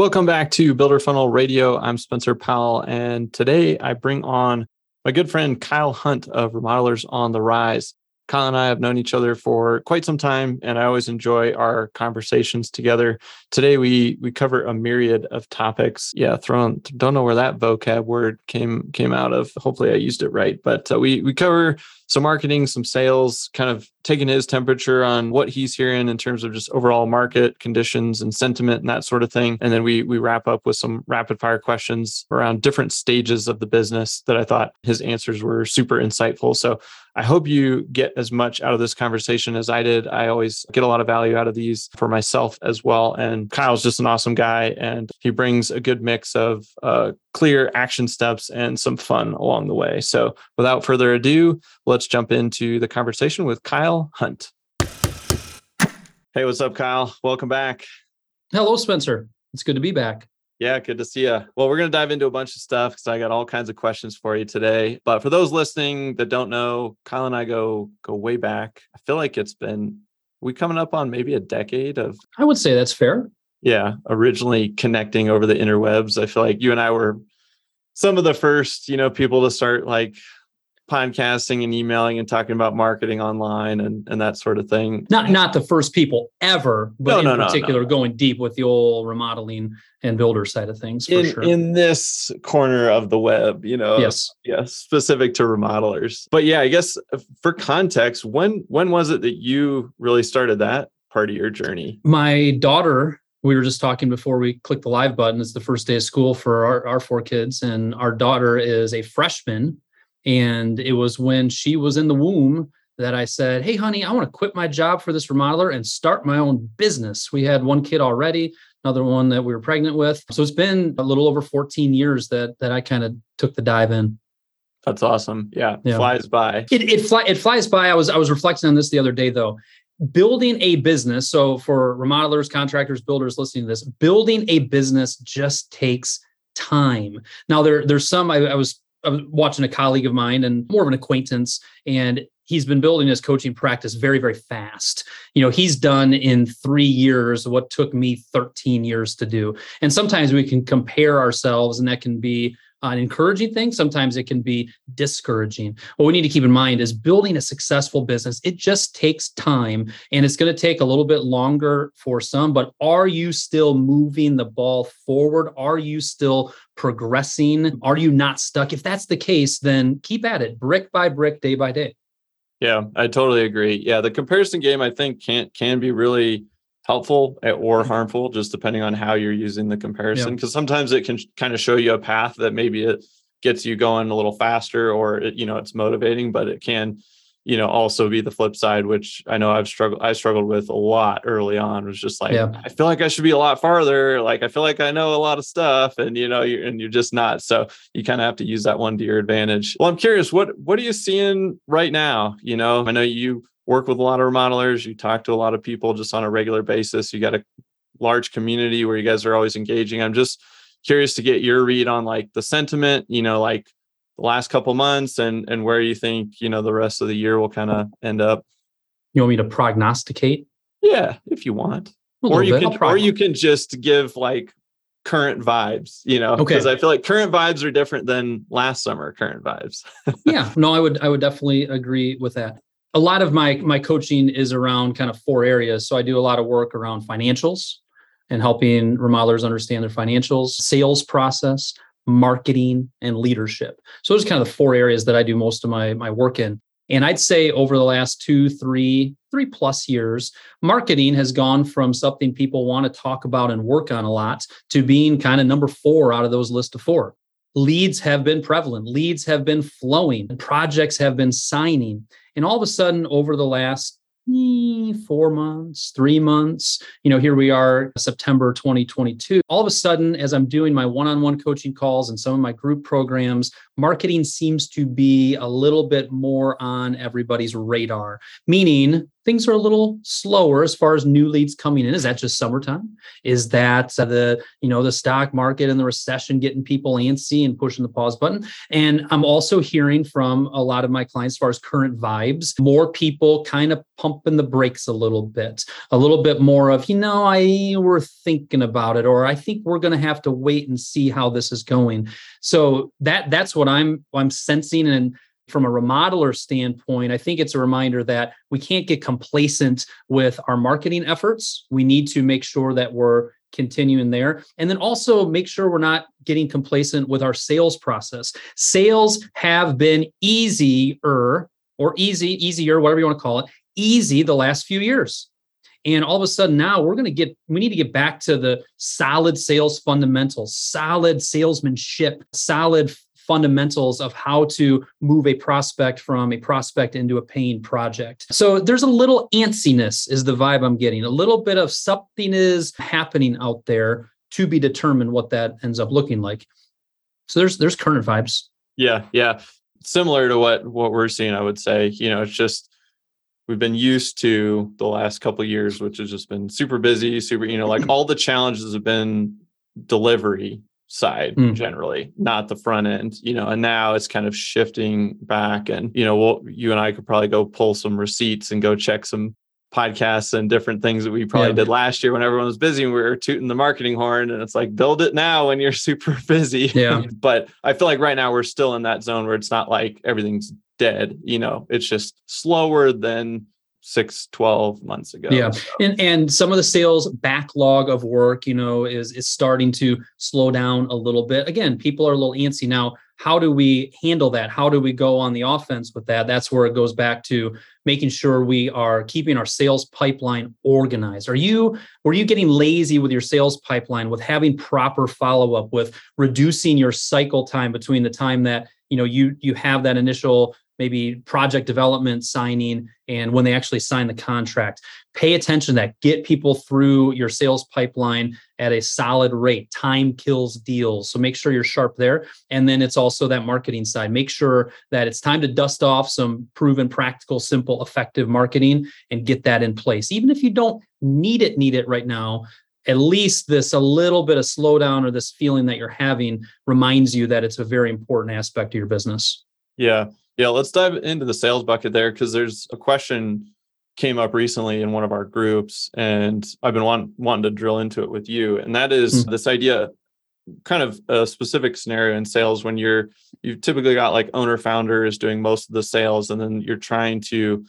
Welcome back to Builder Funnel Radio. I'm Spencer Powell, and today I bring on my good friend Kyle Hunt of Remodelers on the Rise. Kyle and I have known each other for quite some time, and I always enjoy our conversations together. Today we we cover a myriad of topics. Yeah, thrown don't know where that vocab word came came out of. Hopefully, I used it right. But uh, we we cover some marketing, some sales, kind of taking his temperature on what he's hearing in terms of just overall market conditions and sentiment and that sort of thing. And then we we wrap up with some rapid fire questions around different stages of the business that I thought his answers were super insightful. So I hope you get as much out of this conversation as I did. I always get a lot of value out of these for myself as well. And Kyle's just an awesome guy, and he brings a good mix of uh, clear action steps and some fun along the way. So, without further ado, let's jump into the conversation with Kyle Hunt. Hey, what's up, Kyle? Welcome back. Hello, Spencer. It's good to be back. Yeah, good to see you. Well, we're going to dive into a bunch of stuff because I got all kinds of questions for you today. But for those listening that don't know, Kyle and I go go way back. I feel like it's been we coming up on maybe a decade of. I would say that's fair yeah, originally connecting over the interwebs. I feel like you and I were some of the first, you know, people to start like podcasting and emailing and talking about marketing online and, and that sort of thing. Not not the first people ever, but no, in no, particular no, going deep with the old remodeling and builder side of things in, sure. in this corner of the web, you know. Yes. Yes, specific to remodelers. But yeah, I guess uh, for context, when when was it that you really started that part of your journey? My daughter we were just talking before we clicked the live button. It's the first day of school for our, our four kids, and our daughter is a freshman. And it was when she was in the womb that I said, Hey, honey, I want to quit my job for this remodeler and start my own business. We had one kid already, another one that we were pregnant with. So it's been a little over 14 years that that I kind of took the dive in. That's awesome. Yeah, yeah. flies by. It it, fly, it flies by. I was I was reflecting on this the other day though building a business so for remodelers contractors builders listening to this building a business just takes time now there there's some I, I, was I was watching a colleague of mine and more of an acquaintance and he's been building his coaching practice very very fast. You know he's done in three years what took me 13 years to do. And sometimes we can compare ourselves and that can be an encouraging thing. Sometimes it can be discouraging. What we need to keep in mind is building a successful business. It just takes time and it's going to take a little bit longer for some, but are you still moving the ball forward? Are you still progressing? Are you not stuck? If that's the case, then keep at it brick by brick, day by day. Yeah, I totally agree. Yeah, the comparison game I think can can be really helpful or mm-hmm. harmful, just depending on how you're using the comparison. Because yeah. sometimes it can kind of show you a path that maybe it gets you going a little faster, or it, you know it's motivating, but it can, you know, also be the flip side, which I know I've struggled. I struggled with a lot early on. Was just like yeah. I feel like I should be a lot farther. Like I feel like I know a lot of stuff, and you know, you're, and you're just not. So you kind of have to use that one to your advantage. Well, I'm curious what what are you seeing right now? You know, I know you work with a lot of remodelers, you talk to a lot of people just on a regular basis. You got a large community where you guys are always engaging. I'm just curious to get your read on like the sentiment, you know, like the last couple months and and where you think, you know, the rest of the year will kind of end up. You want me to prognosticate? Yeah, if you want. Or you bit. can or you can just give like current vibes, you know, because okay. I feel like current vibes are different than last summer current vibes. yeah, no, I would I would definitely agree with that a lot of my my coaching is around kind of four areas. So I do a lot of work around financials and helping remodelers understand their financials, sales process, marketing, and leadership. So those are kind of the four areas that I do most of my my work in. And I'd say over the last two, three, three plus years, marketing has gone from something people want to talk about and work on a lot to being kind of number four out of those list of four leads have been prevalent, leads have been flowing, projects have been signing. And all of a sudden, over the last eh, four months, three months. You know, here we are, September 2022. All of a sudden, as I'm doing my one on one coaching calls and some of my group programs, marketing seems to be a little bit more on everybody's radar, meaning things are a little slower as far as new leads coming in. Is that just summertime? Is that uh, the, you know, the stock market and the recession getting people antsy and pushing the pause button? And I'm also hearing from a lot of my clients as far as current vibes, more people kind of pumping the brakes a little bit, a little bit more of, you know, I we're thinking about it, or I think we're going to have to wait and see how this is going. So that that's what I'm I'm sensing and from a remodeler standpoint, I think it's a reminder that we can't get complacent with our marketing efforts. We need to make sure that we're continuing there. And then also make sure we're not getting complacent with our sales process. Sales have been easier or easy, easier, whatever you want to call it, easy the last few years. And all of a sudden now we're going to get, we need to get back to the solid sales fundamentals, solid salesmanship, solid fundamentals of how to move a prospect from a prospect into a paying project. So there's a little antsiness is the vibe I'm getting. A little bit of something is happening out there to be determined what that ends up looking like. So there's there's current vibes. Yeah, yeah. Similar to what what we're seeing, I would say. You know, it's just we've been used to the last couple years, which has just been super busy, super, you know, like all the challenges have been delivery side mm. generally, not the front end, you know, and now it's kind of shifting back. And, you know, we'll, you and I could probably go pull some receipts and go check some podcasts and different things that we probably yeah. did last year when everyone was busy and we were tooting the marketing horn and it's like build it now when you're super busy. Yeah. but I feel like right now we're still in that zone where it's not like everything's dead, you know, it's just slower than six 12 months ago yeah. so. and and some of the sales backlog of work you know is is starting to slow down a little bit. Again people are a little antsy. Now how do we handle that? How do we go on the offense with that? That's where it goes back to making sure we are keeping our sales pipeline organized. Are you were you getting lazy with your sales pipeline with having proper follow up with reducing your cycle time between the time that you know you you have that initial maybe project development signing and when they actually sign the contract. Pay attention to that. Get people through your sales pipeline at a solid rate. Time kills deals. So make sure you're sharp there. And then it's also that marketing side. Make sure that it's time to dust off some proven practical simple effective marketing and get that in place. Even if you don't need it need it right now at least this a little bit of slowdown or this feeling that you're having reminds you that it's a very important aspect of your business. Yeah yeah, let's dive into the sales bucket there because there's a question came up recently in one of our groups, and I've been want, wanting to drill into it with you, and that is mm-hmm. this idea, kind of a specific scenario in sales when you're you've typically got like owner founders doing most of the sales, and then you're trying to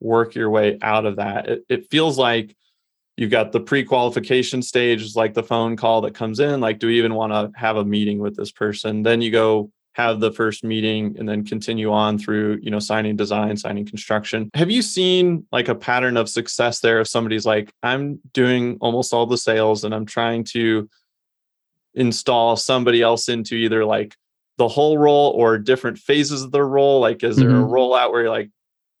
work your way out of that. It, it feels like you've got the pre-qualification stage, like the phone call that comes in, like do we even want to have a meeting with this person? Then you go have the first meeting and then continue on through you know signing design signing construction have you seen like a pattern of success there if somebody's like i'm doing almost all the sales and i'm trying to install somebody else into either like the whole role or different phases of the role like is there mm-hmm. a rollout where you're like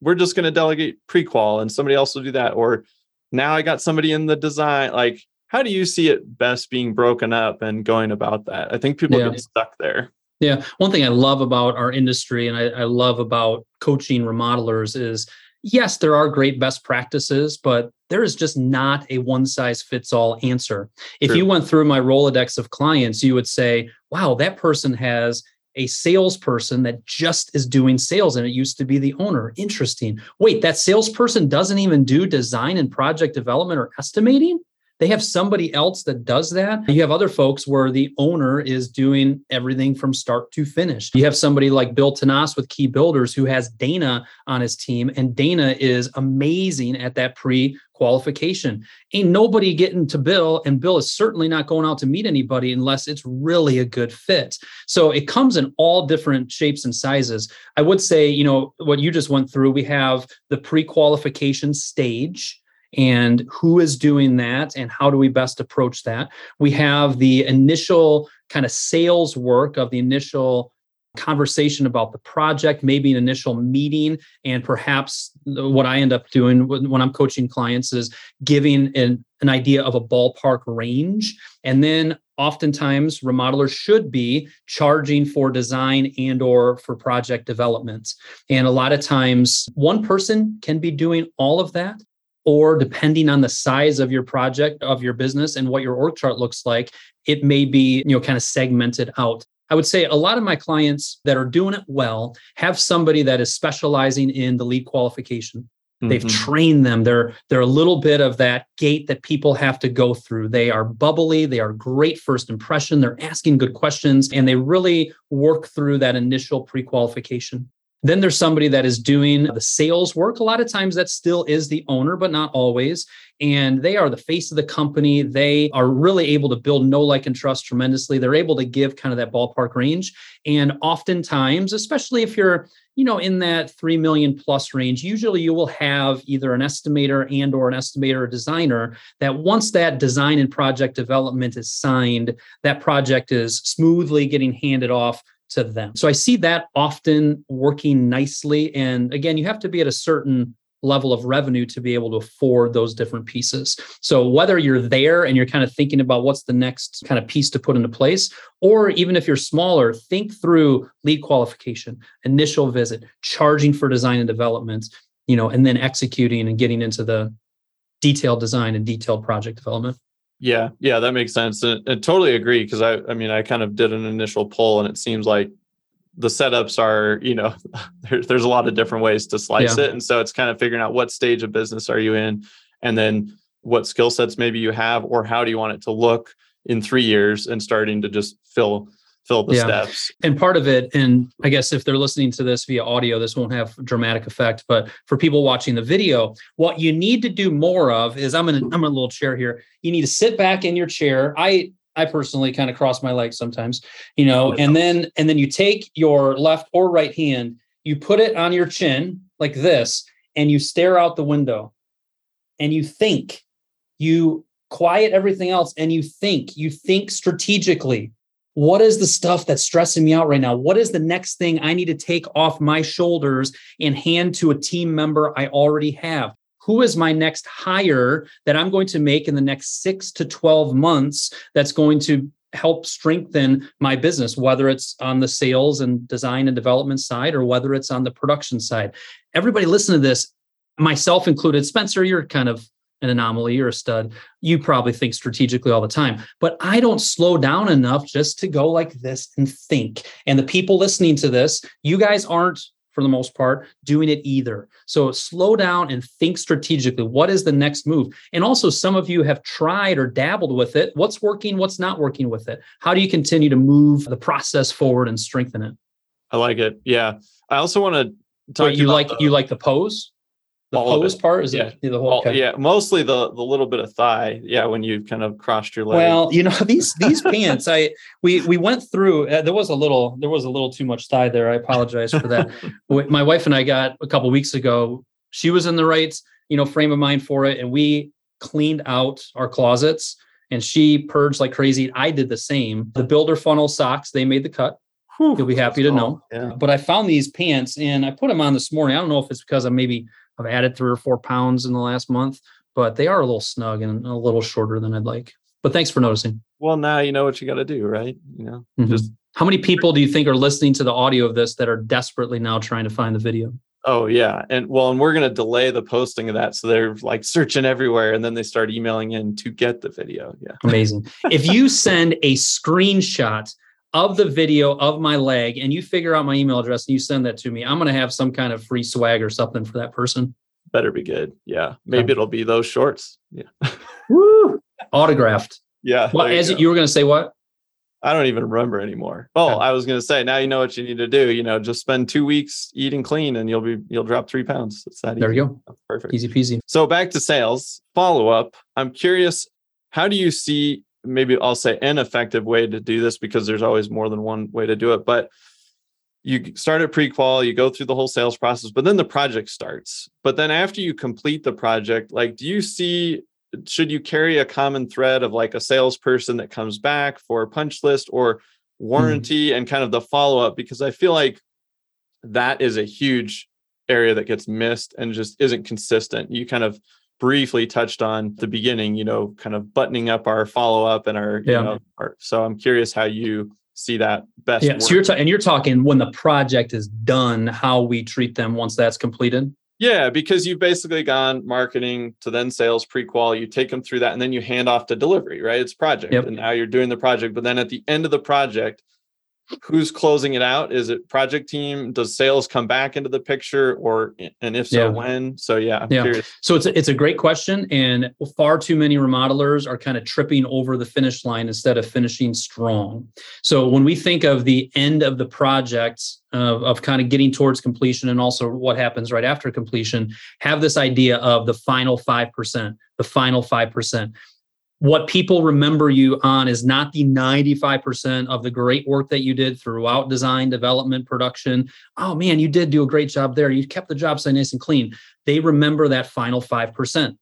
we're just going to delegate prequal and somebody else will do that or now i got somebody in the design like how do you see it best being broken up and going about that i think people yeah. get stuck there yeah. One thing I love about our industry and I, I, love about coaching remodelers is yes, there are great best practices, but there is just not a one size fits all answer. If True. you went through my Rolodex of clients, you would say, wow, that person has a salesperson that just is doing sales and it used to be the owner. Interesting. Wait, that salesperson doesn't even do design and project development or estimating? They have somebody else that does that. You have other folks where the owner is doing everything from start to finish. You have somebody like Bill Tanas with Key Builders who has Dana on his team, and Dana is amazing at that pre qualification. Ain't nobody getting to Bill, and Bill is certainly not going out to meet anybody unless it's really a good fit. So it comes in all different shapes and sizes. I would say, you know, what you just went through, we have the pre qualification stage and who is doing that and how do we best approach that we have the initial kind of sales work of the initial conversation about the project, maybe an initial meeting, and perhaps what I end up doing when I'm coaching clients is giving an, an idea of a ballpark range. And then oftentimes remodelers should be charging for design and or for project development. And a lot of times one person can be doing all of that or depending on the size of your project of your business and what your org chart looks like it may be you know kind of segmented out. I would say a lot of my clients that are doing it well have somebody that is specializing in the lead qualification. They've mm-hmm. trained them. They're they're a little bit of that gate that people have to go through. They are bubbly. They are great first impression. They're asking good questions and they really work through that initial pre-qualification then there's somebody that is doing the sales work. A lot of times that still is the owner, but not always. And they are the face of the company. They are really able to build know, like, and trust tremendously. They're able to give kind of that ballpark range. And oftentimes, especially if you're you know in that 3 million plus range usually you will have either an estimator and or an estimator or designer that once that design and project development is signed that project is smoothly getting handed off to them. So I see that often working nicely. And again, you have to be at a certain level of revenue to be able to afford those different pieces. So whether you're there and you're kind of thinking about what's the next kind of piece to put into place, or even if you're smaller, think through lead qualification, initial visit, charging for design and development, you know, and then executing and getting into the detailed design and detailed project development. Yeah, yeah, that makes sense. And, and totally agree because I, I mean, I kind of did an initial poll, and it seems like the setups are, you know, there's there's a lot of different ways to slice yeah. it, and so it's kind of figuring out what stage of business are you in, and then what skill sets maybe you have, or how do you want it to look in three years, and starting to just fill fill the yeah. steps. And part of it, and I guess if they're listening to this via audio, this won't have dramatic effect. But for people watching the video, what you need to do more of is I'm in a, I'm in a little chair here. You need to sit back in your chair. I I personally kind of cross my legs sometimes, you know, and then and then you take your left or right hand, you put it on your chin like this, and you stare out the window and you think. You quiet everything else and you think. You think strategically what is the stuff that's stressing me out right now? What is the next thing I need to take off my shoulders and hand to a team member I already have? Who is my next hire that I'm going to make in the next six to 12 months that's going to help strengthen my business, whether it's on the sales and design and development side or whether it's on the production side? Everybody listen to this, myself included. Spencer, you're kind of an anomaly or a stud, you probably think strategically all the time. But I don't slow down enough just to go like this and think. And the people listening to this, you guys aren't for the most part doing it either. So slow down and think strategically. What is the next move? And also, some of you have tried or dabbled with it. What's working? What's not working with it? How do you continue to move the process forward and strengthen it? I like it. Yeah. I also want to talk. Wait, you like the, you like the pose? The all pose part is yeah. it the whole? Okay. Yeah, mostly the the little bit of thigh. Yeah, when you've kind of crossed your leg. Well, you know these these pants. I we we went through. Uh, there was a little there was a little too much thigh there. I apologize for that. My wife and I got a couple weeks ago. She was in the right you know frame of mind for it, and we cleaned out our closets. And she purged like crazy. I did the same. The builder funnel socks they made the cut. Whew, You'll be happy to know. Yeah. But I found these pants and I put them on this morning. I don't know if it's because I'm maybe I've added three or four pounds in the last month, but they are a little snug and a little shorter than I'd like. But thanks for noticing. Well, now you know what you got to do, right? You know, mm-hmm. just how many people do you think are listening to the audio of this that are desperately now trying to find the video? Oh yeah, and well, and we're going to delay the posting of that, so they're like searching everywhere, and then they start emailing in to get the video. Yeah, amazing. if you send a screenshot of the video of my leg and you figure out my email address and you send that to me, I'm going to have some kind of free swag or something for that person. Better be good. Yeah. Maybe it'll be those shorts. Yeah. Woo! Autographed. Yeah. Well, as you, you were going to say what? I don't even remember anymore. Oh, okay. I was going to say now you know what you need to do. You know, just spend two weeks eating clean, and you'll be you'll drop three pounds. It's that there easy. you go. perfect. Easy peasy. So back to sales follow up. I'm curious, how do you see maybe I'll say an effective way to do this because there's always more than one way to do it. But you start at pre-qual, you go through the whole sales process, but then the project starts. But then after you complete the project, like do you see should you carry a common thread of like a salesperson that comes back for a punch list or warranty mm. and kind of the follow up because I feel like that is a huge area that gets missed and just isn't consistent. You kind of briefly touched on the beginning, you know, kind of buttoning up our follow up and our, yeah. you know, our, so I'm curious how you see that best. Yeah. Work. So you're ta- and you're talking when the project is done, how we treat them once that's completed. Yeah, because you've basically gone marketing to then sales pre-qual, you take them through that and then you hand off to delivery, right? It's project. Yep. And now you're doing the project, but then at the end of the project, who's closing it out? Is it project team? Does sales come back into the picture or and if so yeah. when? So yeah I'm yeah. curious. so it's a, it's a great question and far too many remodelers are kind of tripping over the finish line instead of finishing strong. So when we think of the end of the project of, of kind of getting towards completion and also what happens right after completion have this idea of the final 5% the final 5% what people remember you on is not the 95% of the great work that you did throughout design, development, production. Oh man, you did do a great job there. You kept the job site nice and clean. They remember that final 5%.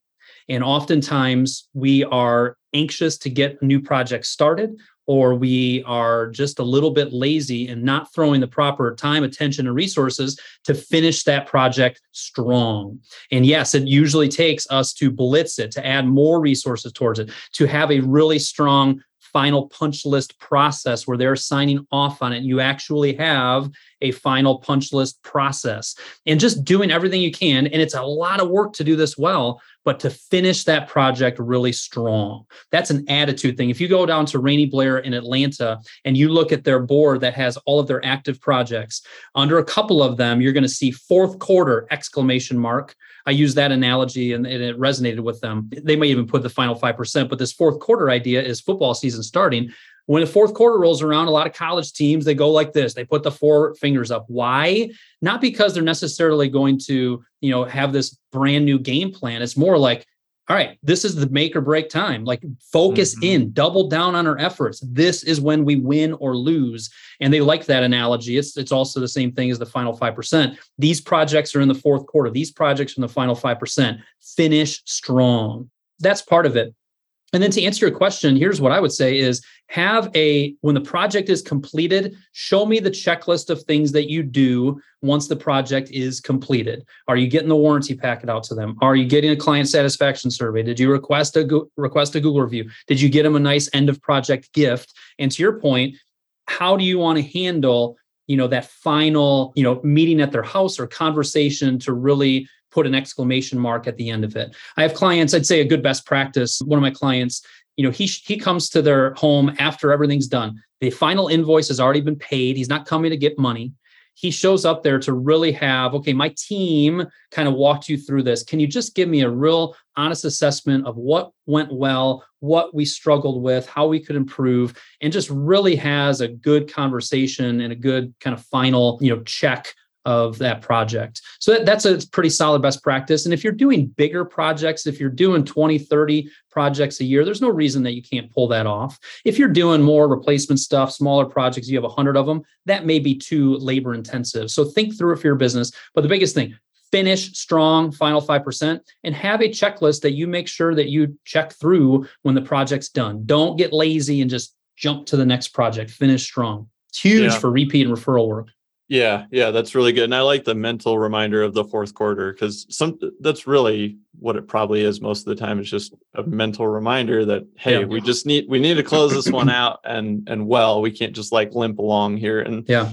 And oftentimes we are anxious to get a new project started or we are just a little bit lazy and not throwing the proper time, attention, and resources to finish that project strong. And yes, it usually takes us to blitz it, to add more resources towards it, to have a really strong final punch list process where they're signing off on it. You actually have a final punch list process and just doing everything you can. And it's a lot of work to do this well, but to finish that project really strong. That's an attitude thing. If you go down to Rainy Blair in Atlanta and you look at their board that has all of their active projects, under a couple of them, you're going to see fourth quarter exclamation mark. I use that analogy and, and it resonated with them. They may even put the final 5%, but this fourth quarter idea is football season starting when the fourth quarter rolls around, a lot of college teams they go like this. They put the four fingers up. Why? Not because they're necessarily going to, you know, have this brand new game plan. It's more like, all right, this is the make or break time. Like focus mm-hmm. in, double down on our efforts. This is when we win or lose. And they like that analogy. It's it's also the same thing as the final 5%. These projects are in the fourth quarter. These projects are in the final 5%. Finish strong. That's part of it. And then to answer your question, here's what I would say is have a when the project is completed, show me the checklist of things that you do once the project is completed. Are you getting the warranty packet out to them? Are you getting a client satisfaction survey? Did you request a request a Google review? Did you get them a nice end of project gift? And to your point, how do you want to handle you know that final you know meeting at their house or conversation to really put an exclamation mark at the end of it. I have clients, I'd say a good best practice. One of my clients, you know, he he comes to their home after everything's done. The final invoice has already been paid. He's not coming to get money. He shows up there to really have, okay, my team kind of walked you through this. Can you just give me a real honest assessment of what went well, what we struggled with, how we could improve, and just really has a good conversation and a good kind of final, you know, check of that project. So that, that's a pretty solid best practice. And if you're doing bigger projects, if you're doing 20, 30 projects a year, there's no reason that you can't pull that off. If you're doing more replacement stuff, smaller projects, you have 100 of them, that may be too labor intensive. So think through it for your business. But the biggest thing, finish strong, final 5%, and have a checklist that you make sure that you check through when the project's done. Don't get lazy and just jump to the next project. Finish strong. It's huge yeah. for repeat and referral work. Yeah, yeah, that's really good. And I like the mental reminder of the fourth quarter because some that's really what it probably is most of the time. It's just a mental reminder that hey, yeah. we just need we need to close this one out and and well, we can't just like limp along here and yeah.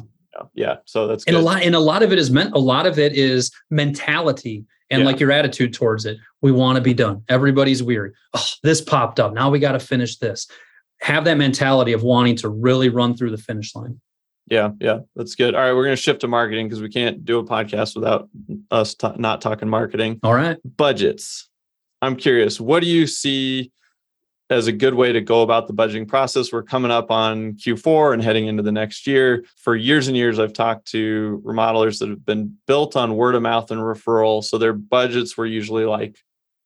Yeah. So that's and good. a lot and a lot of it is meant a lot of it is mentality and yeah. like your attitude towards it. We want to be done. Everybody's weary. Oh, this popped up. Now we got to finish this. Have that mentality of wanting to really run through the finish line. Yeah, yeah, that's good. All right, we're going to shift to marketing because we can't do a podcast without us t- not talking marketing. All right. Budgets. I'm curious, what do you see as a good way to go about the budgeting process? We're coming up on Q4 and heading into the next year. For years and years, I've talked to remodelers that have been built on word of mouth and referral. So their budgets were usually like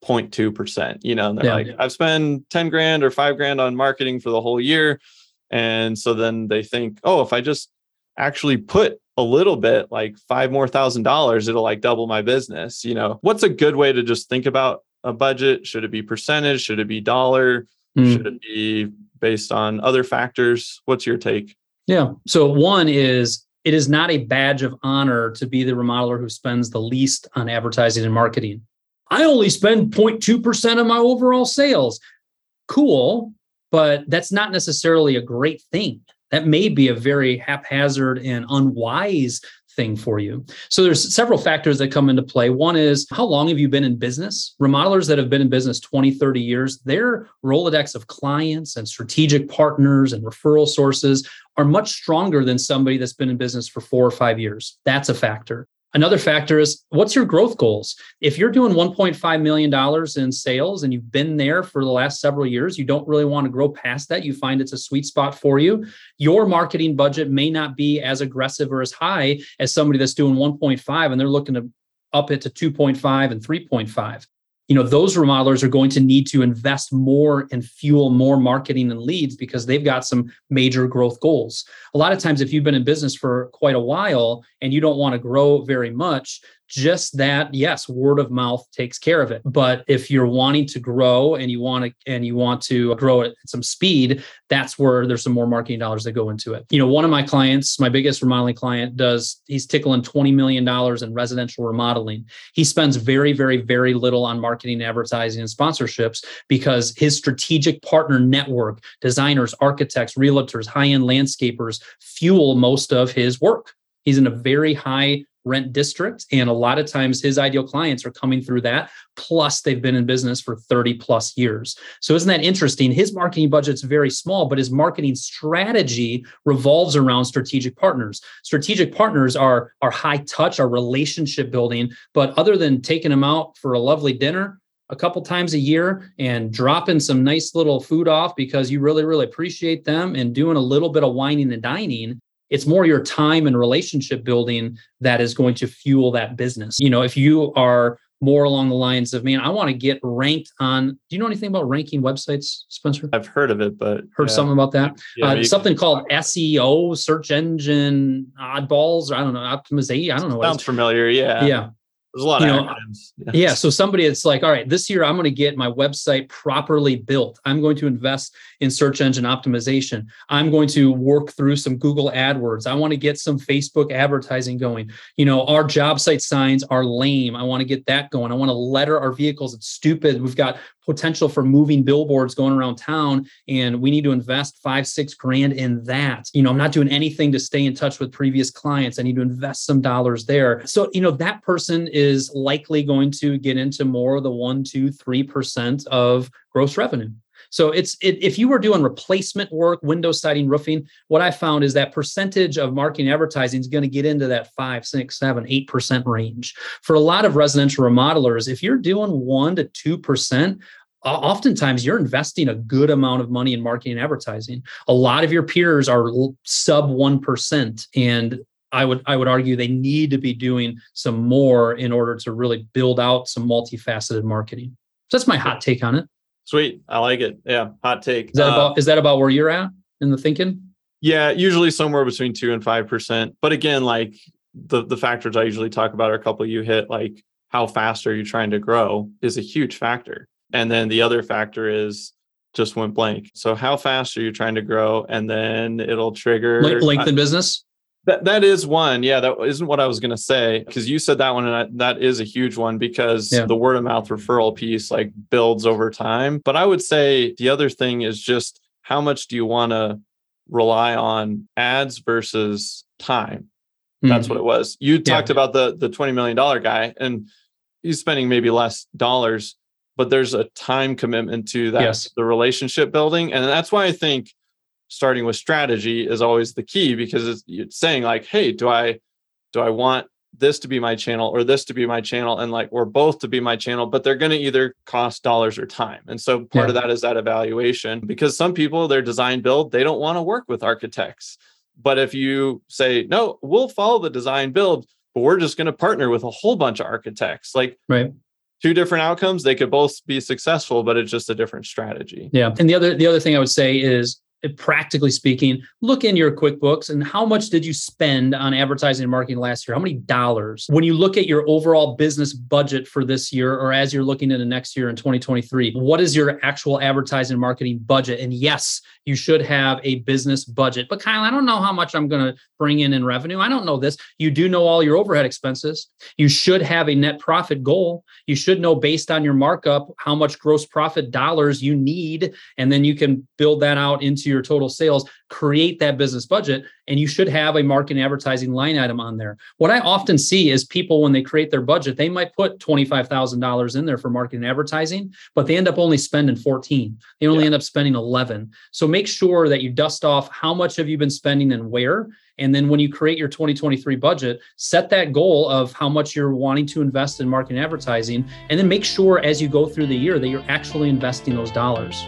0.2%. You know, and they're yeah. like, I've spent 10 grand or five grand on marketing for the whole year. And so then they think, oh, if I just actually put a little bit like five more thousand dollars it'll like double my business you know what's a good way to just think about a budget should it be percentage should it be dollar mm. should it be based on other factors what's your take Yeah. So one is it is not a badge of honor to be the remodeler who spends the least on advertising and marketing. I only spend 0.2% of my overall sales. Cool, but that's not necessarily a great thing. That may be a very haphazard and unwise thing for you. So there's several factors that come into play. One is how long have you been in business? Remodelers that have been in business 20, 30 years, their Rolodex of clients and strategic partners and referral sources are much stronger than somebody that's been in business for 4 or 5 years. That's a factor. Another factor is what's your growth goals? If you're doing $1.5 million in sales and you've been there for the last several years, you don't really want to grow past that. You find it's a sweet spot for you. Your marketing budget may not be as aggressive or as high as somebody that's doing 1.5 and they're looking to up it to 2.5 and 3.5 you know those remodelers are going to need to invest more and fuel more marketing and leads because they've got some major growth goals. A lot of times if you've been in business for quite a while and you don't want to grow very much just that yes word of mouth takes care of it. But if you're wanting to grow and you want to and you want to grow at some speed that's where there's some more marketing dollars that go into it. You know one of my clients my biggest remodeling client does he's tickling 20 million dollars in residential remodeling. He spends very very very little on marketing advertising and sponsorships because his strategic partner network designers architects realtors high-end landscapers fuel most of his work. He's in a very high rent district. And a lot of times his ideal clients are coming through that. Plus, they've been in business for 30 plus years. So, isn't that interesting? His marketing budget's very small, but his marketing strategy revolves around strategic partners. Strategic partners are, are high touch, are relationship building. But other than taking them out for a lovely dinner, a couple times a year and dropping some nice little food off because you really, really appreciate them and doing a little bit of wining and dining, it's more your time and relationship building that is going to fuel that business. You know, if you are more along the lines of, man, I want to get ranked on. Do you know anything about ranking websites, Spencer? I've heard of it, but heard yeah. something about that. Yeah, uh, something called SEO, search engine oddballs, or I don't know, optimization. I don't know. Sounds familiar. Yeah. Yeah. There's a lot you of know. Yeah. yeah. So somebody it's like, all right, this year I'm going to get my website properly built. I'm going to invest in search engine optimization. I'm going to work through some Google AdWords. I want to get some Facebook advertising going. You know, our job site signs are lame. I want to get that going. I want to letter our vehicles. It's stupid. We've got potential for moving billboards going around town and we need to invest five six grand in that you know i'm not doing anything to stay in touch with previous clients i need to invest some dollars there so you know that person is likely going to get into more of the one two three percent of gross revenue so it's it, if you were doing replacement work, window siding, roofing, what I found is that percentage of marketing advertising is going to get into that five, six, seven, eight percent range. For a lot of residential remodelers, if you're doing one to two percent, oftentimes you're investing a good amount of money in marketing and advertising. A lot of your peers are sub 1% and I would I would argue they need to be doing some more in order to really build out some multifaceted marketing. So that's my hot take on it. Sweet. I like it. Yeah. Hot take. Is that uh, about is that about where you're at in the thinking? Yeah, usually somewhere between two and five percent. But again, like the the factors I usually talk about are a couple you hit, like how fast are you trying to grow is a huge factor. And then the other factor is just went blank. So how fast are you trying to grow? And then it'll trigger lengthen business. That that is one. Yeah, that isn't what I was going to say because you said that one, and I, that is a huge one because yeah. the word of mouth referral piece like builds over time. But I would say the other thing is just how much do you want to rely on ads versus time? Mm-hmm. That's what it was. You talked yeah. about the the twenty million dollar guy, and he's spending maybe less dollars, but there's a time commitment to that yes. the relationship building, and that's why I think starting with strategy is always the key because it's, it's saying like, hey, do I do I want this to be my channel or this to be my channel? and like or both to be my channel but they're going to either cost dollars or time. And so part yeah. of that is that evaluation because some people their design build they don't want to work with architects. But if you say no we'll follow the design build but we're just going to partner with a whole bunch of architects like right. two different outcomes they could both be successful but it's just a different strategy. Yeah. And the other the other thing i would say is practically speaking, look in your QuickBooks and how much did you spend on advertising and marketing last year? How many dollars? When you look at your overall business budget for this year, or as you're looking into next year in 2023, what is your actual advertising and marketing budget? And yes, you should have a business budget. But Kyle, I don't know how much I'm going to bring in in revenue. I don't know this. You do know all your overhead expenses. You should have a net profit goal. You should know based on your markup how much gross profit dollars you need. And then you can build that out into your total sales, create that business budget, and you should have a marketing advertising line item on there. What I often see is people, when they create their budget, they might put $25,000 in there for marketing and advertising, but they end up only spending 14. They only yeah. end up spending 11. So make sure that you dust off how much have you been spending and where. And then when you create your 2023 budget, set that goal of how much you're wanting to invest in marketing and advertising. And then make sure as you go through the year that you're actually investing those dollars.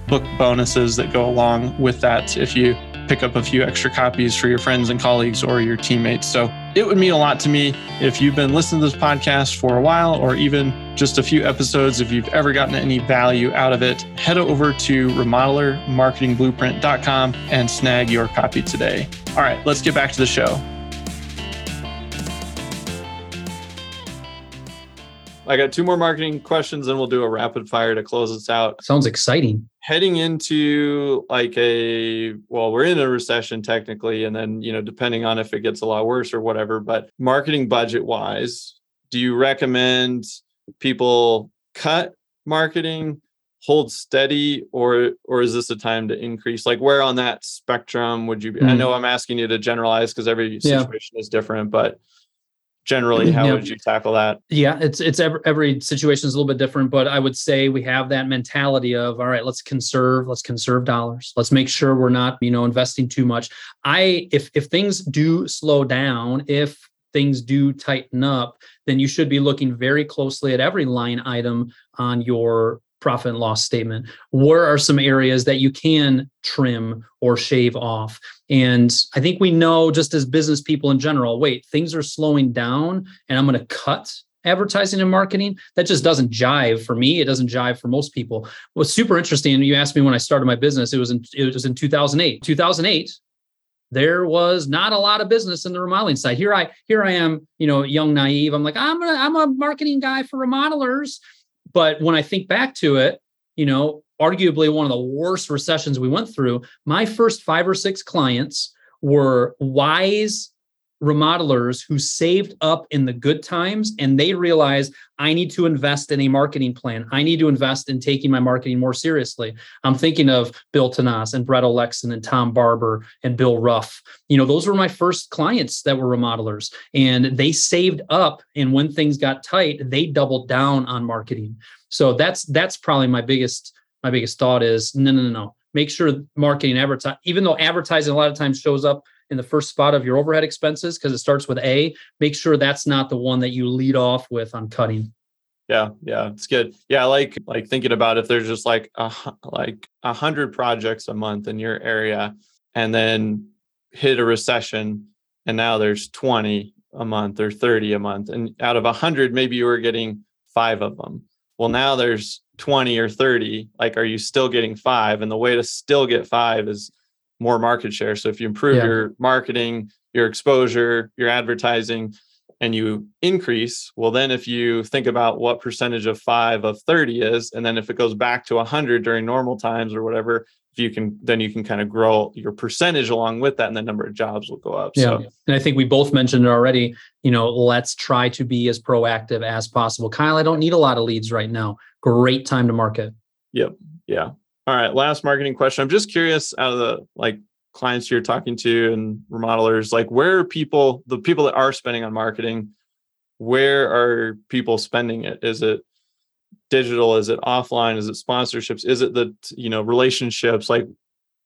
book bonuses that go along with that if you pick up a few extra copies for your friends and colleagues or your teammates. So it would mean a lot to me if you've been listening to this podcast for a while or even just a few episodes. If you've ever gotten any value out of it, head over to remodelermarketingblueprint.com and snag your copy today. All right, let's get back to the show. I got two more marketing questions and we'll do a rapid fire to close this out. Sounds exciting. Heading into like a well, we're in a recession technically, and then you know, depending on if it gets a lot worse or whatever, but marketing budget wise, do you recommend people cut marketing, hold steady, or or is this a time to increase? Like where on that spectrum would you be? Mm. I know I'm asking you to generalize because every situation yeah. is different, but generally how would you tackle that? Yeah it's it's every, every situation is a little bit different but i would say we have that mentality of all right let's conserve let's conserve dollars. Let's make sure we're not you know investing too much. I if if things do slow down if things do tighten up then you should be looking very closely at every line item on your profit and loss statement where are some areas that you can trim or shave off and I think we know just as business people in general, wait, things are slowing down and I'm going to cut advertising and marketing. That just doesn't jive for me. It doesn't jive for most people. What's super interesting, you asked me when I started my business, it was in it was in 2008. 2008, there was not a lot of business in the remodeling side. Here I here I am, you know, young naive. I'm like, I'm a, I'm a marketing guy for remodelers. But when I think back to it, you know, arguably one of the worst recessions we went through, my first five or six clients were wise remodelers who saved up in the good times and they realized I need to invest in a marketing plan. I need to invest in taking my marketing more seriously. I'm thinking of Bill Tanas and Brett Olexon and Tom Barber and Bill Ruff. You know, those were my first clients that were remodelers and they saved up and when things got tight, they doubled down on marketing. So that's that's probably my biggest my biggest thought is no, no, no, no. Make sure marketing advertise, even though advertising a lot of times shows up in the first spot of your overhead expenses because it starts with A, make sure that's not the one that you lead off with on cutting. Yeah, yeah, it's good. Yeah, I like like thinking about if there's just like a like a hundred projects a month in your area, and then hit a recession, and now there's 20 a month or 30 a month, and out of a hundred, maybe you were getting five of them. Well, now there's 20 or 30 like are you still getting five and the way to still get five is more market share. So if you improve yeah. your marketing your exposure your advertising and you increase well then if you think about what percentage of five of 30 is and then if it goes back to 100 during normal times or whatever if you can then you can kind of grow your percentage along with that and the number of jobs will go up. Yeah. So and i think we both mentioned it already you know let's try to be as proactive as possible. Kyle i don't need a lot of leads right now. Great time to market. Yep. Yeah all right last marketing question. I'm just curious out of the like clients you're talking to and remodelers like where are people the people that are spending on marketing where are people spending it? Is it digital? Is it offline? Is it sponsorships? Is it the you know relationships? Like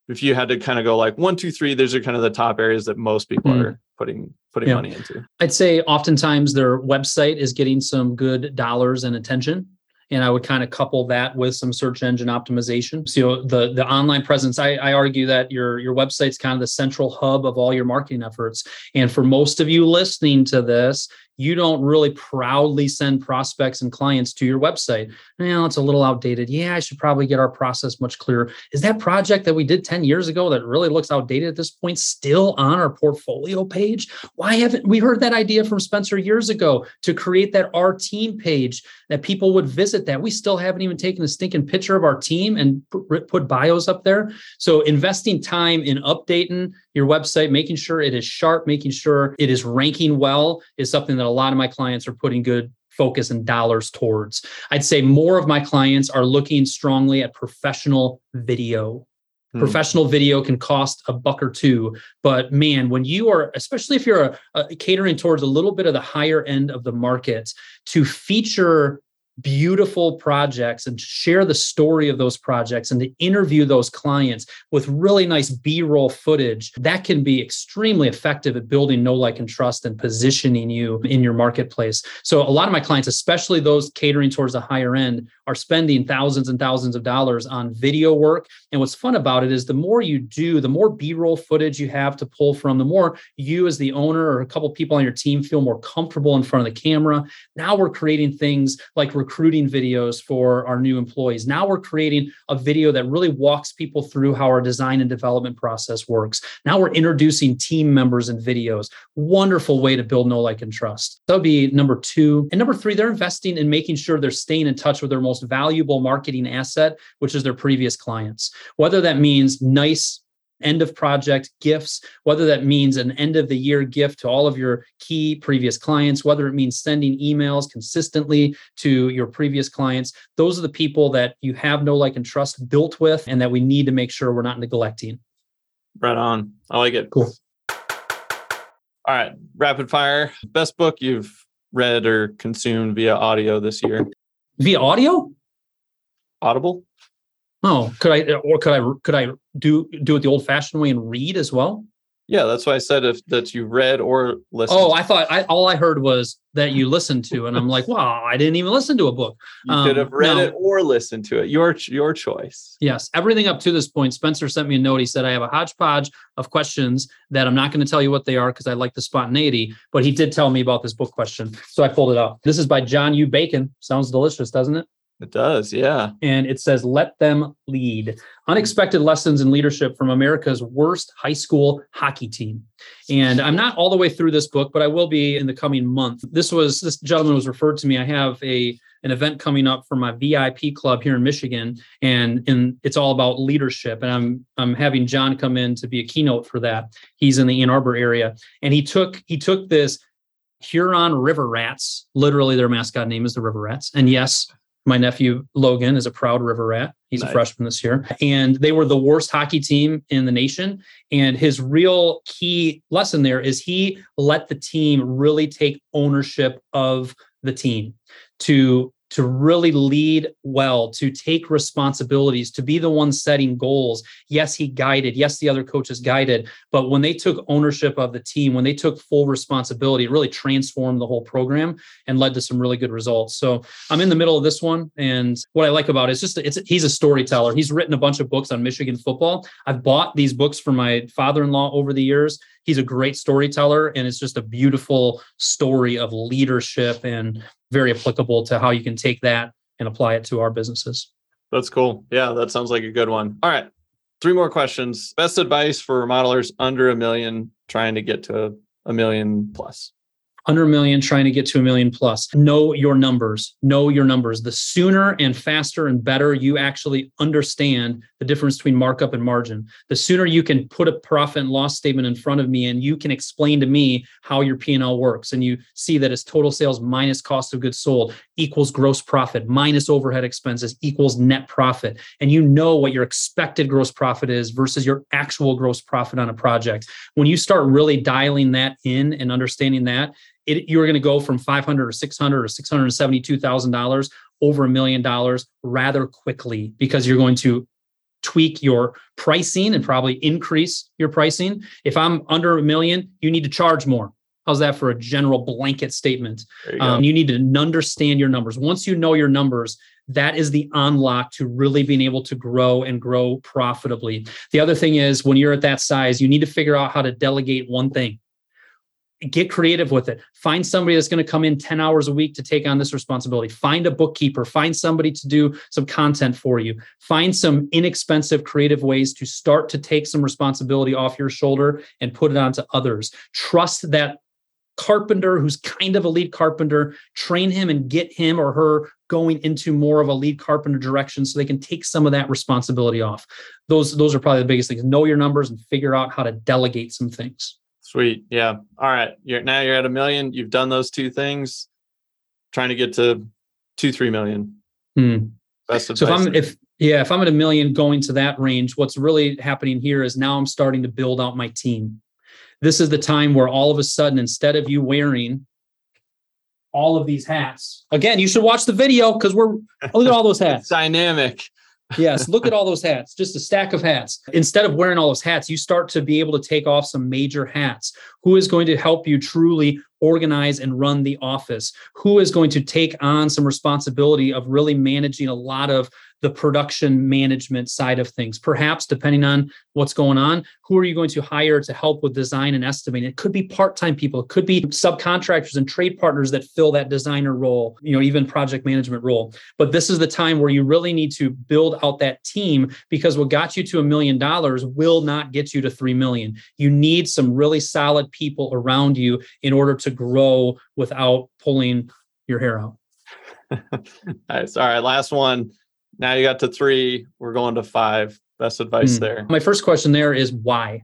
if you had to kind of go like one two three those are kind of the top areas that most people mm. are putting putting yeah. money into. I'd say oftentimes their website is getting some good dollars and attention and I would kind of couple that with some search engine optimization. So the the online presence, I, I argue that your your website's kind of the central hub of all your marketing efforts. And for most of you listening to this, you don't really proudly send prospects and clients to your website. Well, it's a little outdated. Yeah, I should probably get our process much clearer. Is that project that we did 10 years ago that really looks outdated at this point still on our portfolio page? Why haven't we heard that idea from Spencer years ago to create that our team page that people would visit that? We still haven't even taken a stinking picture of our team and put bios up there. So investing time in updating your website, making sure it is sharp, making sure it is ranking well is something that that a lot of my clients are putting good focus and dollars towards. I'd say more of my clients are looking strongly at professional video. Hmm. Professional video can cost a buck or two, but man, when you are, especially if you're a, a catering towards a little bit of the higher end of the market, to feature beautiful projects and share the story of those projects and to interview those clients with really nice b-roll footage that can be extremely effective at building know like and trust and positioning you in your marketplace. So a lot of my clients especially those catering towards the higher end are spending thousands and thousands of dollars on video work. And what's fun about it is the more you do the more b-roll footage you have to pull from the more you as the owner or a couple people on your team feel more comfortable in front of the camera. Now we're creating things like recruiting videos for our new employees. Now we're creating a video that really walks people through how our design and development process works. Now we're introducing team members in videos. Wonderful way to build know, like, and trust. That would be number two. And number three, they're investing in making sure they're staying in touch with their most valuable marketing asset, which is their previous clients. Whether that means nice end of project gifts, whether that means an end of the year gift to all of your key previous clients, whether it means sending emails consistently to your previous clients. Those are the people that you have know, like, and trust built with, and that we need to make sure we're not neglecting. Right on. I like it. Cool. All right. Rapid fire. Best book you've read or consumed via audio this year? Via audio? Audible? Oh, could I or could I could I do do it the old fashioned way and read as well? Yeah, that's why I said if that you read or listened. Oh, I thought I, all I heard was that you listened to, and I'm like, wow, I didn't even listen to a book. You um, could have read no. it or listened to it. Your your choice. Yes, everything up to this point. Spencer sent me a note. He said I have a hodgepodge of questions that I'm not going to tell you what they are because I like the spontaneity. But he did tell me about this book question, so I pulled it up. This is by John U. Bacon. Sounds delicious, doesn't it? It does, yeah. And it says, let them lead. Unexpected lessons in leadership from America's worst high school hockey team. And I'm not all the way through this book, but I will be in the coming month. This was this gentleman was referred to me. I have a an event coming up for my VIP club here in Michigan, and and it's all about leadership. And I'm I'm having John come in to be a keynote for that. He's in the Ann Arbor area, and he took he took this Huron River Rats. Literally, their mascot name is the River Rats. And yes, my nephew Logan is a proud River Rat. He's nice. a freshman this year. And they were the worst hockey team in the nation. And his real key lesson there is he let the team really take ownership of the team to to really lead well, to take responsibilities, to be the one setting goals. Yes, he guided. Yes, the other coaches guided. But when they took ownership of the team, when they took full responsibility, it really transformed the whole program and led to some really good results. So I'm in the middle of this one. And what I like about it is just it's he's a storyteller. He's written a bunch of books on Michigan football. I've bought these books for my father-in-law over the years he's a great storyteller and it's just a beautiful story of leadership and very applicable to how you can take that and apply it to our businesses. That's cool. Yeah, that sounds like a good one. All right. Three more questions. Best advice for remodelers under a million trying to get to a million plus. Under a million, trying to get to a million plus. Know your numbers. Know your numbers. The sooner and faster and better you actually understand the difference between markup and margin, the sooner you can put a profit and loss statement in front of me and you can explain to me how your P&L works. And you see that it's total sales minus cost of goods sold equals gross profit minus overhead expenses equals net profit. And you know what your expected gross profit is versus your actual gross profit on a project. When you start really dialing that in and understanding that, it, you're going to go from 500 or 600 or 672,000 dollars over a million dollars rather quickly because you're going to tweak your pricing and probably increase your pricing. If I'm under a million, you need to charge more. How's that for a general blanket statement? You, um, you need to understand your numbers. Once you know your numbers, that is the unlock to really being able to grow and grow profitably. The other thing is when you're at that size, you need to figure out how to delegate one thing get creative with it. Find somebody that's going to come in 10 hours a week to take on this responsibility. Find a bookkeeper. Find somebody to do some content for you. Find some inexpensive creative ways to start to take some responsibility off your shoulder and put it onto others. Trust that carpenter who's kind of a lead carpenter. Train him and get him or her going into more of a lead carpenter direction so they can take some of that responsibility off. Those those are probably the biggest things. Know your numbers and figure out how to delegate some things Sweet. Yeah. All right. You're now you're at a million. You've done those two things. Trying to get to two, three million. Hmm. so if I'm if yeah, if I'm at a million going to that range, what's really happening here is now I'm starting to build out my team. This is the time where all of a sudden, instead of you wearing all of these hats, again, you should watch the video because we're look at all those hats. dynamic yes, look at all those hats, just a stack of hats. Instead of wearing all those hats, you start to be able to take off some major hats. Who is going to help you truly organize and run the office? Who is going to take on some responsibility of really managing a lot of the production management side of things. Perhaps, depending on what's going on, who are you going to hire to help with design and estimating? It could be part-time people, it could be subcontractors and trade partners that fill that designer role, you know, even project management role. But this is the time where you really need to build out that team because what got you to a million dollars will not get you to 3 million. You need some really solid people around you in order to grow without pulling your hair out. All right, last one now you got to three. We're going to five. Best advice mm. there. My first question there is why?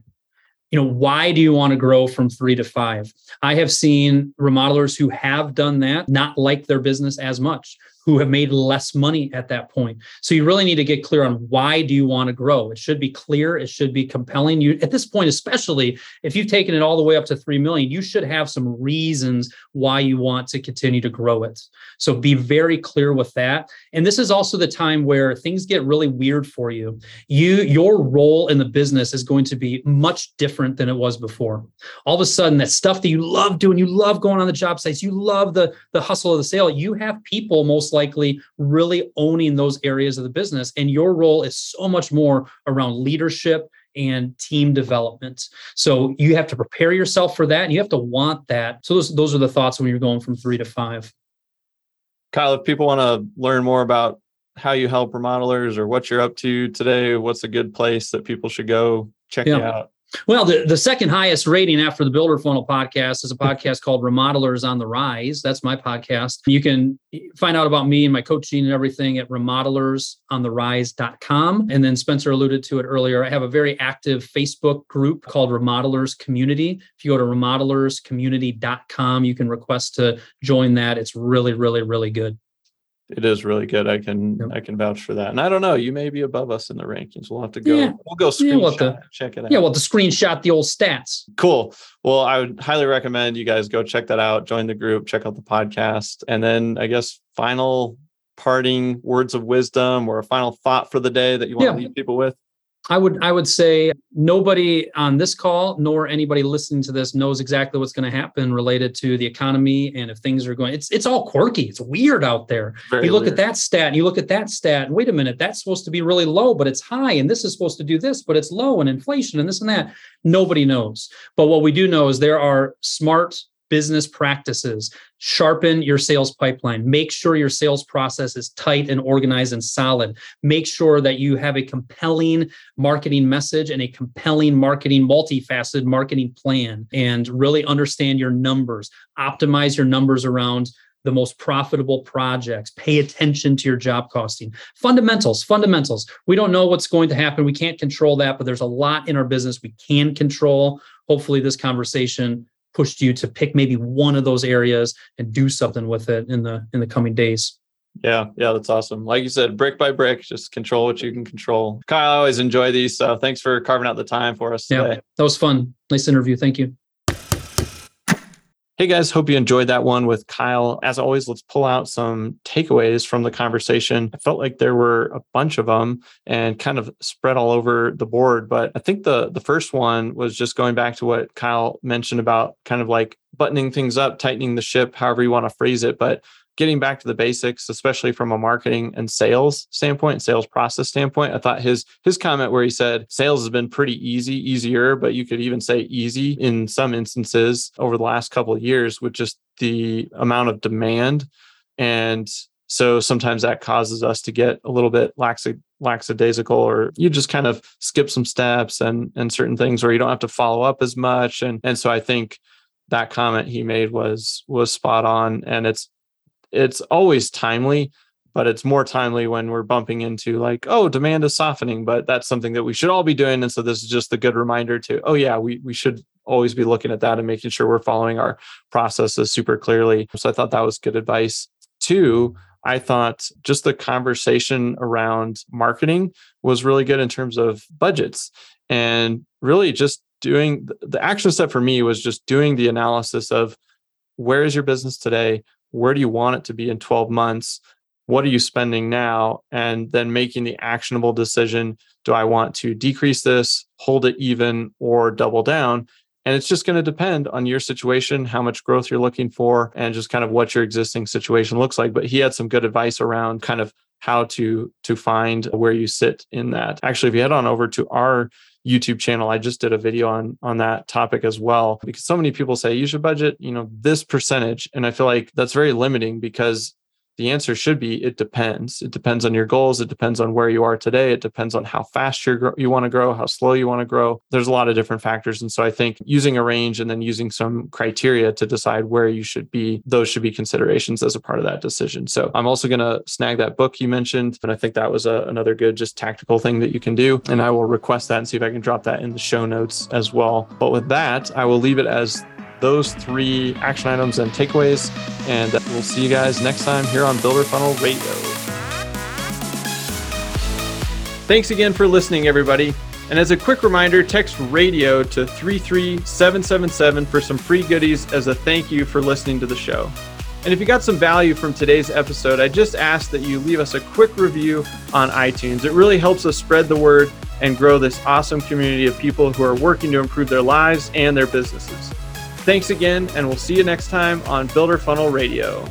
You know, why do you want to grow from three to five? I have seen remodelers who have done that not like their business as much who have made less money at that point. So you really need to get clear on why do you want to grow? It should be clear, it should be compelling. You at this point especially if you've taken it all the way up to 3 million, you should have some reasons why you want to continue to grow it. So be very clear with that. And this is also the time where things get really weird for you. You your role in the business is going to be much different than it was before. All of a sudden that stuff that you love doing, you love going on the job sites, you love the the hustle of the sale, you have people most likely really owning those areas of the business. And your role is so much more around leadership and team development. So you have to prepare yourself for that and you have to want that. So those, those are the thoughts when you're going from three to five. Kyle, if people want to learn more about how you help remodelers or what you're up to today, what's a good place that people should go check yeah. you out? Well, the, the second highest rating after the Builder Funnel podcast is a podcast called Remodelers on the Rise. That's my podcast. You can find out about me and my coaching and everything at remodelers.on-the-rise.com. And then Spencer alluded to it earlier. I have a very active Facebook group called Remodelers Community. If you go to remodelerscommunity.com, you can request to join that. It's really, really, really good it is really good. I can yep. I can vouch for that. And I don't know, you may be above us in the rankings. We'll have to go. Yeah. We'll go screenshot. Yeah, we'll to, check it out. Yeah, we'll have to screenshot the old stats. Cool. Well, I would highly recommend you guys go check that out. Join the group. Check out the podcast. And then I guess final parting words of wisdom or a final thought for the day that you want yeah. to leave people with. I would I would say nobody on this call nor anybody listening to this knows exactly what's going to happen related to the economy and if things are going it's it's all quirky it's weird out there. Very you look weird. at that stat and you look at that stat and wait a minute that's supposed to be really low but it's high and this is supposed to do this but it's low and inflation and this and that. Nobody knows. But what we do know is there are smart business practices. Sharpen your sales pipeline. Make sure your sales process is tight and organized and solid. Make sure that you have a compelling marketing message and a compelling marketing, multifaceted marketing plan, and really understand your numbers. Optimize your numbers around the most profitable projects. Pay attention to your job costing. Fundamentals, fundamentals. We don't know what's going to happen. We can't control that, but there's a lot in our business we can control. Hopefully, this conversation pushed you to pick maybe one of those areas and do something with it in the in the coming days. Yeah, yeah, that's awesome. Like you said, brick by brick, just control what you can control. Kyle, I always enjoy these. So thanks for carving out the time for us today. Yeah, that was fun. Nice interview. Thank you. Hey guys, hope you enjoyed that one with Kyle. As always, let's pull out some takeaways from the conversation. I felt like there were a bunch of them and kind of spread all over the board, but I think the the first one was just going back to what Kyle mentioned about kind of like buttoning things up, tightening the ship, however you want to phrase it, but getting back to the basics, especially from a marketing and sales standpoint, sales process standpoint. I thought his his comment where he said sales has been pretty easy, easier, but you could even say easy in some instances over the last couple of years with just the amount of demand. And so sometimes that causes us to get a little bit lax lackadaisical or you just kind of skip some steps and and certain things where you don't have to follow up as much. And and so I think that comment he made was was spot on. And it's it's always timely but it's more timely when we're bumping into like oh demand is softening but that's something that we should all be doing. And so this is just a good reminder to oh yeah we we should always be looking at that and making sure we're following our processes super clearly. So i thought that was good advice. Two i thought just the conversation around marketing was really good in terms of budgets and really just doing the action step for me was just doing the analysis of where is your business today? Where do you want it to be in 12 months? What are you spending now? And then making the actionable decision do i want to decrease this hold it even or double down? And it's just going to depend on your situation how much growth you're looking for and just kind of what your existing situation looks like. But he had some good advice around kind of how to to find where you sit in that actually if you head on over to our YouTube channel. I just did a video on on that topic as well because so many people say you should budget, you know, this percentage and I feel like that's very limiting because the answer should be it depends. It depends on your goals. It depends on where you are today. It depends on how fast you you want to grow, how slow you want to grow. There's a lot of different factors. And so I think using a range and then using some criteria to decide where you should be, those should be considerations as a part of that decision. So I'm also going to snag that book you mentioned. And I think that was a, another good, just tactical thing that you can do. And I will request that and see if I can drop that in the show notes as well. But with that, I will leave it as those three action items and takeaways. And we'll see you guys next time here on Builder Funnel Radio. Thanks again for listening, everybody. And as a quick reminder, text radio to 33777 for some free goodies as a thank you for listening to the show. And if you got some value from today's episode, I just ask that you leave us a quick review on iTunes. It really helps us spread the word and grow this awesome community of people who are working to improve their lives and their businesses. Thanks again, and we'll see you next time on Builder Funnel Radio.